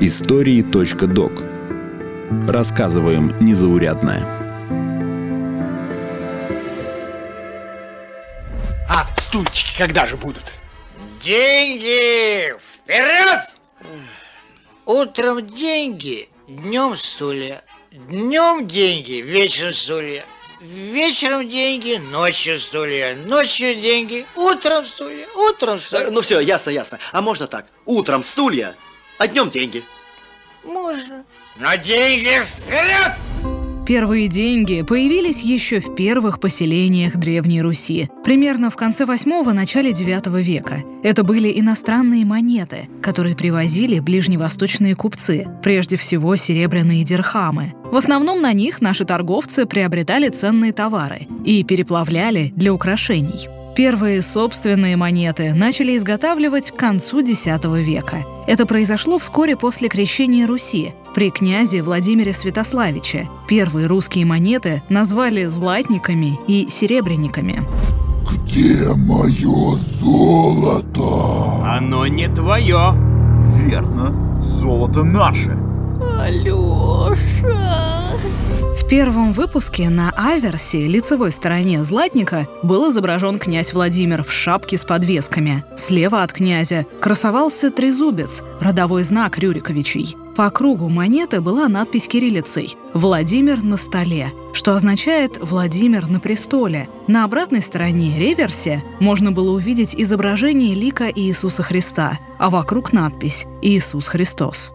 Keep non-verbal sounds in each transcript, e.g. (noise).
Истории.док Рассказываем незаурядное. А стульчики когда же будут? Деньги! Вперед! Утром деньги, днем стулья. Днем деньги, вечером стулья. Вечером деньги, ночью стулья. Ночью деньги, утром стулья. Утром стулья. Ну все, ясно, ясно. А можно так? Утром стулья, а днем деньги. Можно. Но деньги вперед! Первые деньги появились еще в первых поселениях Древней Руси, примерно в конце 8 начале 9 века. Это были иностранные монеты, которые привозили ближневосточные купцы, прежде всего серебряные дирхамы. В основном на них наши торговцы приобретали ценные товары и переплавляли для украшений. Первые собственные монеты начали изготавливать к концу X века. Это произошло вскоре после крещения Руси при князе Владимире Святославиче. Первые русские монеты назвали златниками и серебряниками. Где мое золото? Оно не твое. Верно, золото наше. Алёша! В первом выпуске на аверсе, лицевой стороне златника, был изображен князь Владимир в шапке с подвесками. Слева от князя красовался трезубец, родовой знак Рюриковичей. По кругу монеты была надпись кириллицей «Владимир на столе», что означает «Владимир на престоле». На обратной стороне, реверсе, можно было увидеть изображение лика Иисуса Христа, а вокруг надпись «Иисус Христос».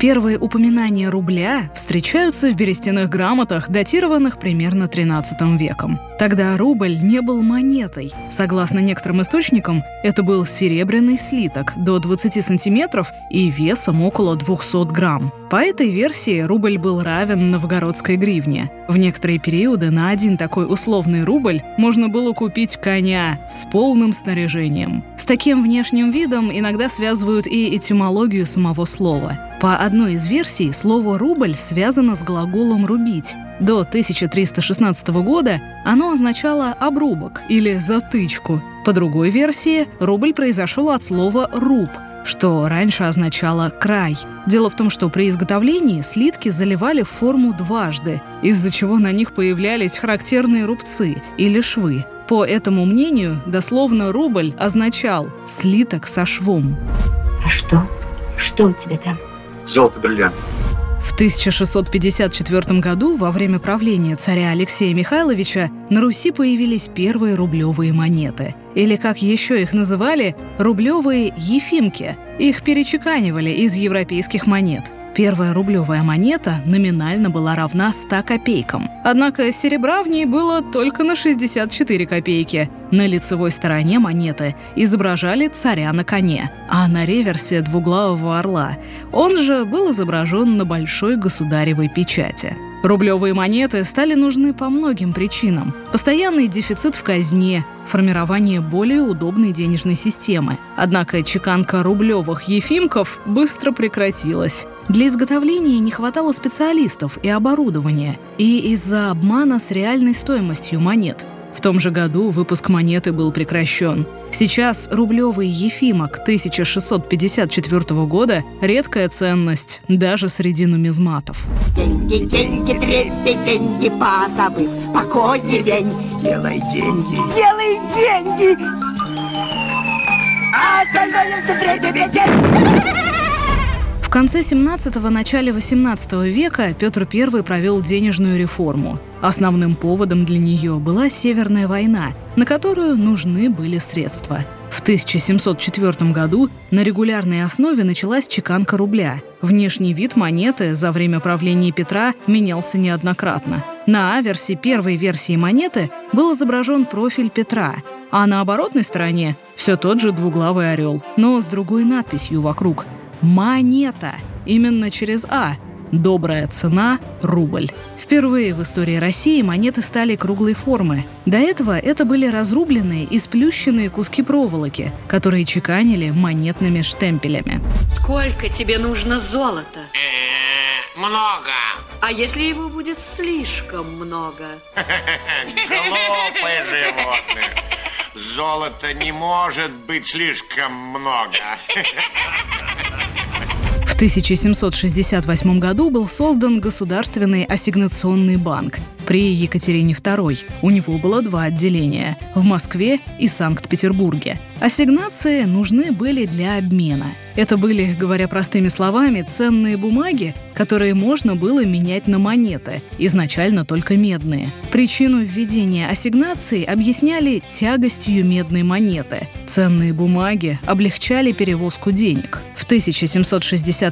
Первые упоминания рубля встречаются в берестяных грамотах, датированных примерно 13 веком. Тогда рубль не был монетой. Согласно некоторым источникам, это был серебряный слиток до 20 сантиметров и весом около 200 грамм. По этой версии рубль был равен новгородской гривне. В некоторые периоды на один такой условный рубль можно было купить коня с полным снаряжением. С таким внешним видом иногда связывают и этимологию самого слова. По одной из версий слово «рубль» связано с глаголом «рубить». До 1316 года оно означало «обрубок» или «затычку». По другой версии, рубль произошел от слова «руб», что раньше означало «край». Дело в том, что при изготовлении слитки заливали в форму дважды, из-за чего на них появлялись характерные рубцы или швы. По этому мнению, дословно рубль означал «слиток со швом». А что? Что у тебя там? Золото бриллиант. В 1654 году, во время правления царя Алексея Михайловича, на Руси появились первые рублевые монеты. Или, как еще их называли, рублевые ефимки. Их перечеканивали из европейских монет – Первая рублевая монета номинально была равна 100 копейкам. Однако серебра в ней было только на 64 копейки. На лицевой стороне монеты изображали царя на коне, а на реверсе – двуглавого орла. Он же был изображен на большой государевой печати. Рублевые монеты стали нужны по многим причинам. Постоянный дефицит в казне, формирование более удобной денежной системы. Однако чеканка рублевых ефимков быстро прекратилась. Для изготовления не хватало специалистов и оборудования, и из-за обмана с реальной стоимостью монет – в том же году выпуск монеты был прекращен. Сейчас рублевый Ефимок 1654 года – редкая ценность даже среди нумизматов. Деньги, деньги, трепи, деньги, позабыв покой лень. Делай деньги. Делай деньги! А остальное все трепи, в конце 17-го, начале 18 века Петр I провел денежную реформу. Основным поводом для нее была Северная война, на которую нужны были средства. В 1704 году на регулярной основе началась чеканка рубля. Внешний вид монеты за время правления Петра менялся неоднократно. На аверсе первой версии монеты был изображен профиль Петра, а на оборотной стороне все тот же двуглавый орел, но с другой надписью вокруг – Монета. Именно через А. Добрая цена – рубль. Впервые в истории России монеты стали круглой формы. До этого это были разрубленные и сплющенные куски проволоки, которые чеканили монетными штемпелями. Сколько тебе нужно золота? Э, много. А если его будет слишком много? Глупое животное. Золота не может быть слишком много. В 1768 году был создан Государственный ассигнационный банк при Екатерине II. У него было два отделения – в Москве и Санкт-Петербурге. Ассигнации нужны были для обмена. Это были, говоря простыми словами, ценные бумаги, которые можно было менять на монеты, изначально только медные. Причину введения ассигнаций объясняли тягостью медной монеты. Ценные бумаги облегчали перевозку денег. В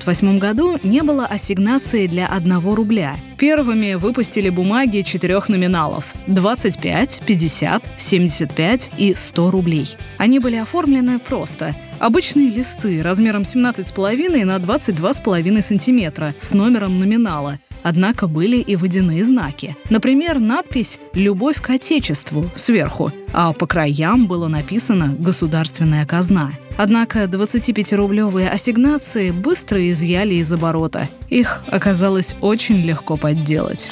1768 году не было ассигнации для 1 рубля. Первыми выпустили бумаги четырех номиналов – 25, 50, 75 и 100 рублей. Они были оформлены просто. Обычные листы размером 17,5 на 22,5 сантиметра с номером номинала – Однако были и водяные знаки. Например, надпись «Любовь к Отечеству» сверху, а по краям было написано «Государственная казна». Однако 25-рублевые ассигнации быстро изъяли из оборота. Их оказалось очень легко подделать.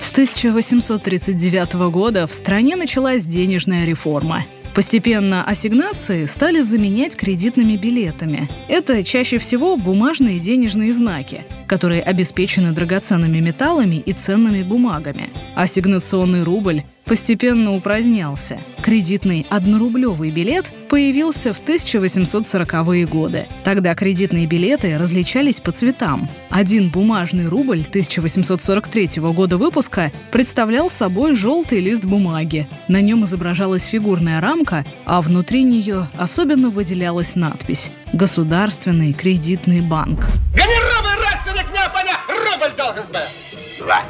С 1839 года в стране началась денежная реформа. Постепенно ассигнации стали заменять кредитными билетами. Это чаще всего бумажные денежные знаки, которые обеспечены драгоценными металлами и ценными бумагами. Ассигнационный рубль постепенно упразднялся. Кредитный однорублевый билет появился в 1840-е годы. Тогда кредитные билеты различались по цветам. Один бумажный рубль 1843 года выпуска представлял собой желтый лист бумаги. На нем изображалась фигурная рамка, а внутри нее особенно выделялась надпись «Государственный кредитный банк». Неаполя рубль должен! Два!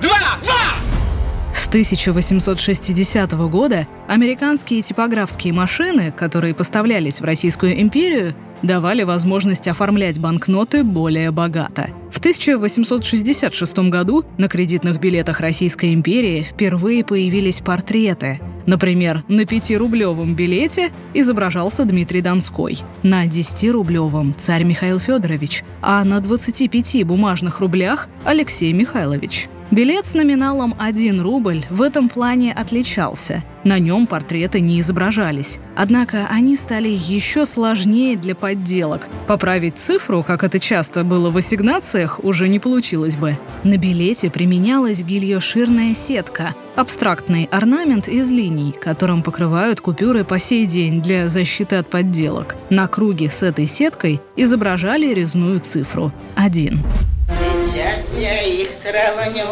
Два! Два! С 1860 года американские типографские машины, которые поставлялись в Российскую империю, давали возможность оформлять банкноты более богато. В 1866 году на кредитных билетах Российской империи впервые появились портреты. Например, на 5-рублевом билете изображался Дмитрий Донской, на 10-рублевом – царь Михаил Федорович, а на 25 бумажных рублях – Алексей Михайлович. Билет с номиналом 1 рубль в этом плане отличался. На нем портреты не изображались. Однако они стали еще сложнее для подделок. Поправить цифру, как это часто было в ассигнациях, уже не получилось бы. На билете применялась гильоширная сетка – абстрактный орнамент из линий, которым покрывают купюры по сей день для защиты от подделок. На круге с этой сеткой изображали резную цифру – 1. Сейчас я их сравню.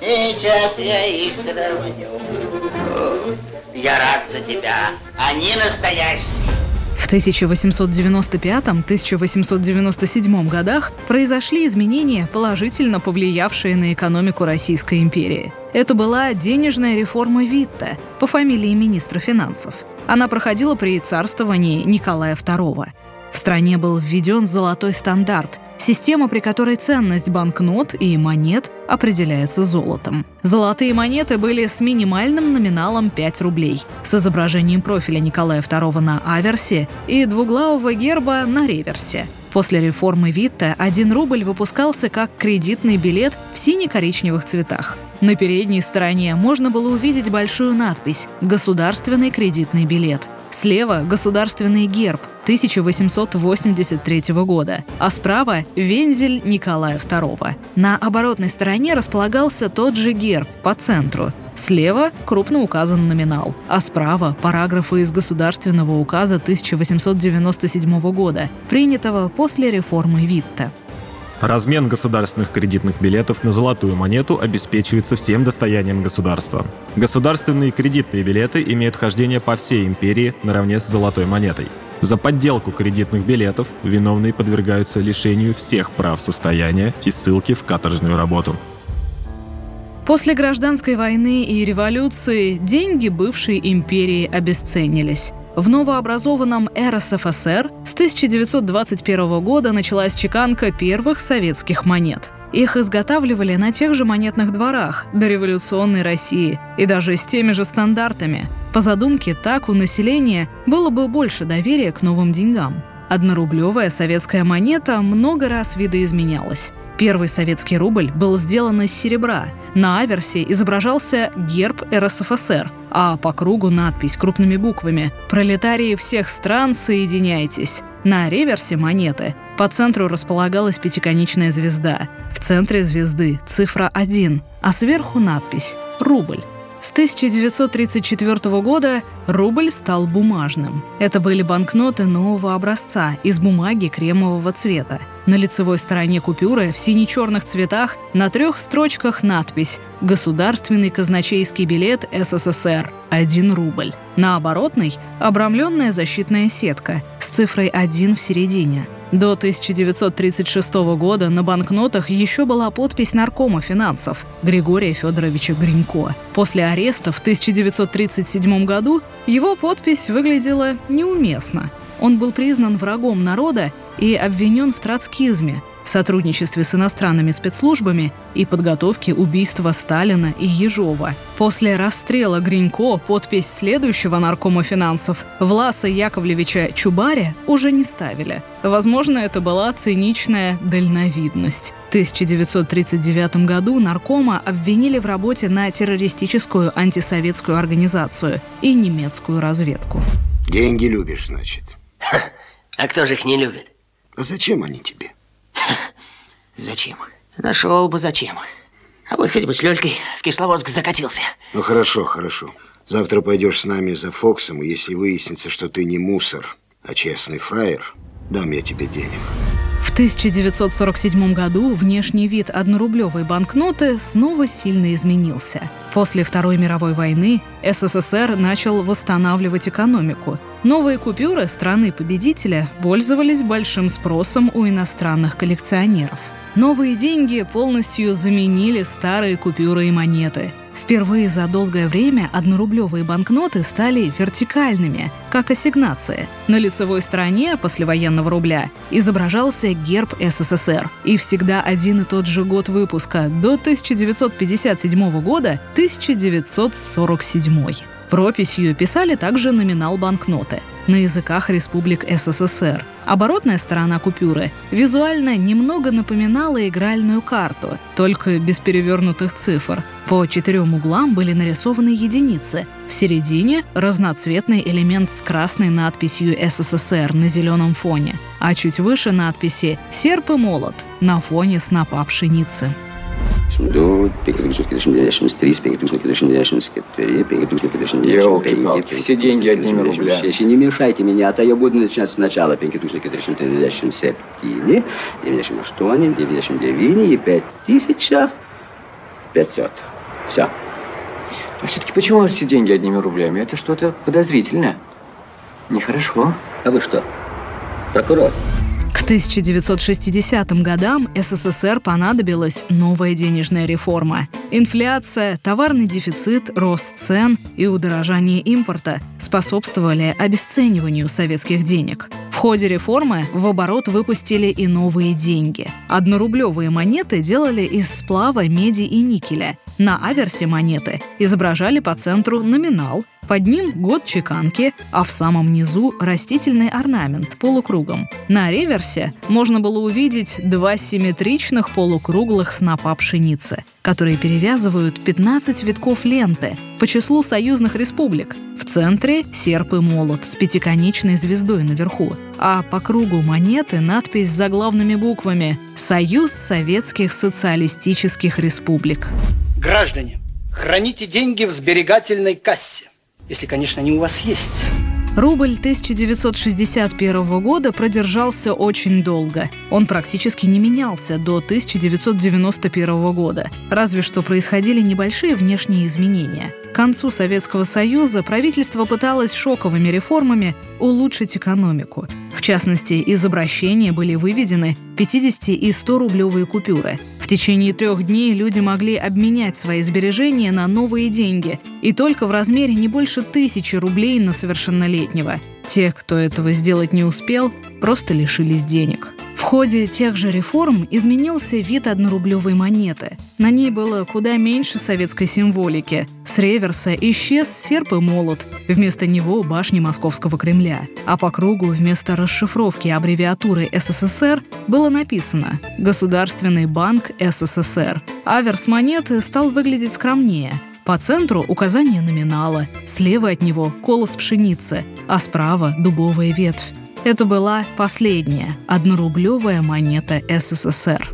Сейчас я их сравню. Я рад за тебя. Они настоящие. В 1895-1897 годах произошли изменения, положительно повлиявшие на экономику Российской империи. Это была денежная реформа Витта по фамилии министра финансов. Она проходила при царствовании Николая II. В стране был введен золотой стандарт, Система, при которой ценность банкнот и монет определяется золотом. Золотые монеты были с минимальным номиналом 5 рублей, с изображением профиля Николая II на аверсе и двуглавого герба на реверсе. После реформы Витта 1 рубль выпускался как кредитный билет в сине-коричневых цветах. На передней стороне можно было увидеть большую надпись «Государственный кредитный билет». Слева – государственный герб 1883 года, а справа – вензель Николая II. На оборотной стороне располагался тот же герб по центру. Слева крупно указан номинал, а справа – параграфы из Государственного указа 1897 года, принятого после реформы Витта. Размен государственных кредитных билетов на золотую монету обеспечивается всем достоянием государства. Государственные кредитные билеты имеют хождение по всей империи наравне с золотой монетой. За подделку кредитных билетов виновные подвергаются лишению всех прав состояния и ссылки в каторжную работу. После гражданской войны и революции деньги бывшей империи обесценились. В новообразованном РСФСР с 1921 года началась чеканка первых советских монет. Их изготавливали на тех же монетных дворах до революционной России и даже с теми же стандартами. По задумке, так у населения было бы больше доверия к новым деньгам. Однорублевая советская монета много раз видоизменялась. Первый советский рубль был сделан из серебра. На аверсе изображался герб РСФСР, а по кругу надпись крупными буквами «Пролетарии всех стран, соединяйтесь». На реверсе монеты по центру располагалась пятиконечная звезда. В центре звезды цифра 1, а сверху надпись «Рубль». С 1934 года рубль стал бумажным. Это были банкноты нового образца из бумаги кремового цвета. На лицевой стороне купюры в сине-черных цветах на трех строчках надпись «Государственный казначейский билет СССР. 1 рубль». На оборотной – обрамленная защитная сетка с цифрой 1 в середине – до 1936 года на банкнотах еще была подпись наркома финансов Григория Федоровича Гринько. После ареста в 1937 году его подпись выглядела неуместно. Он был признан врагом народа и обвинен в троцкизме – сотрудничестве с иностранными спецслужбами и подготовке убийства Сталина и Ежова. После расстрела Гринько подпись следующего наркома финансов Власа Яковлевича Чубаря уже не ставили. Возможно, это была циничная дальновидность. В 1939 году наркома обвинили в работе на террористическую антисоветскую организацию и немецкую разведку. Деньги любишь, значит? А кто же их не любит? А зачем они тебе? (laughs) Зачем? Нашел бы зачем. А вот хоть бы с Лёлькой в Кисловодск закатился. Ну хорошо, хорошо. Завтра пойдешь с нами за Фоксом, и если выяснится, что ты не мусор, а честный фраер, дам я тебе денег. В 1947 году внешний вид однорублевой банкноты снова сильно изменился. После Второй мировой войны СССР начал восстанавливать экономику. Новые купюры страны-победителя пользовались большим спросом у иностранных коллекционеров – Новые деньги полностью заменили старые купюры и монеты. Впервые за долгое время однорублевые банкноты стали вертикальными, как ассигнация. На лицевой стороне послевоенного рубля изображался герб СССР. И всегда один и тот же год выпуска до 1957 года 1947. Прописью писали также номинал банкноты на языках республик СССР. Оборотная сторона купюры визуально немного напоминала игральную карту, только без перевернутых цифр. По четырем углам были нарисованы единицы. В середине – разноцветный элемент с красной надписью «СССР» на зеленом фоне, а чуть выше надписи «Серп и молот» на фоне снопа пшеницы. Елки-палки, все деньги одними рублями. Не мешайте меня, а то я буду начинать сначала. Септини, девящим аштони, девящим девини и пять тысяч пятьсот. Все. А все-таки почему все деньги одними рублями? Это что-то подозрительное. Нехорошо. А вы что, прокурор? К 1960 годам СССР понадобилась новая денежная реформа. Инфляция, товарный дефицит, рост цен и удорожание импорта способствовали обесцениванию советских денег. В ходе реформы в оборот выпустили и новые деньги. Однорублевые монеты делали из сплава меди и никеля. На аверсе монеты изображали по центру номинал, под ним год чеканки, а в самом низу растительный орнамент полукругом. На реверсе можно было увидеть два симметричных полукруглых снопа пшеницы, которые перевязывают 15 витков ленты по числу союзных республик. В центре серп и молот с пятиконечной звездой наверху, а по кругу монеты надпись с заглавными буквами «Союз Советских Социалистических Республик». Граждане, храните деньги в сберегательной кассе. Если, конечно, они у вас есть. Рубль 1961 года продержался очень долго. Он практически не менялся до 1991 года, разве что происходили небольшие внешние изменения. К концу Советского Союза правительство пыталось шоковыми реформами улучшить экономику. В частности, из обращения были выведены 50 и 100 рублевые купюры. В течение трех дней люди могли обменять свои сбережения на новые деньги, и только в размере не больше тысячи рублей на совершеннолетнего. Те, кто этого сделать не успел, просто лишились денег. В ходе тех же реформ изменился вид однорублевой монеты. На ней было куда меньше советской символики. С реверса исчез серп и молот. Вместо него башни Московского Кремля. А по кругу вместо расшифровки аббревиатуры СССР было написано «Государственный банк СССР». Аверс монеты стал выглядеть скромнее. По центру указание номинала, слева от него колос пшеницы, а справа дубовая ветвь. Это была последняя однорублевая монета СССР.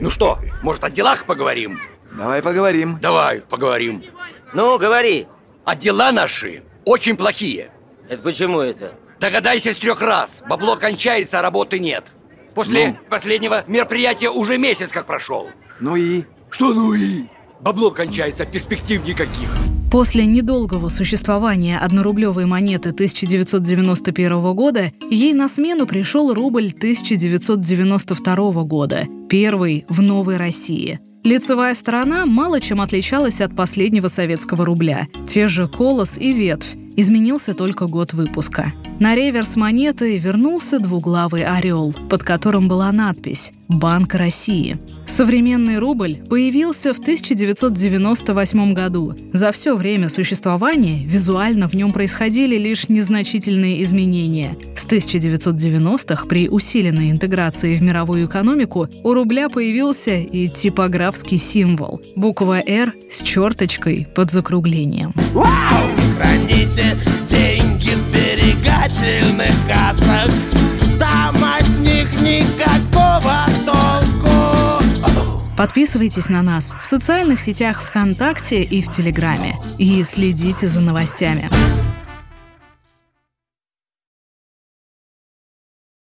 Ну что, может, о делах поговорим? Давай поговорим. Давай, поговорим. Ну, говори. А дела наши очень плохие. Это почему это? Догадайся с трех раз. Бабло кончается, а работы нет. После Ну? последнего мероприятия уже месяц как прошел. Ну и? Что ну и? Бабло кончается, перспектив никаких. После недолгого существования однорублевой монеты 1991 года ей на смену пришел рубль 1992 года, первый в новой России. Лицевая сторона мало чем отличалась от последнего советского рубля. Те же колос и ветвь. Изменился только год выпуска. На реверс монеты вернулся двуглавый орел, под которым была надпись «Банк России». Современный рубль появился в 1998 году. За все время существования визуально в нем происходили лишь незначительные изменения. С 1990-х при усиленной интеграции в мировую экономику у рубля появился и типографский символ – буква «Р» с черточкой под закруглением. Вау! Храните деньги в сберегательных кассах Там от них никакого толку Подписывайтесь на нас в социальных сетях ВКонтакте и в Телеграме. И следите за новостями.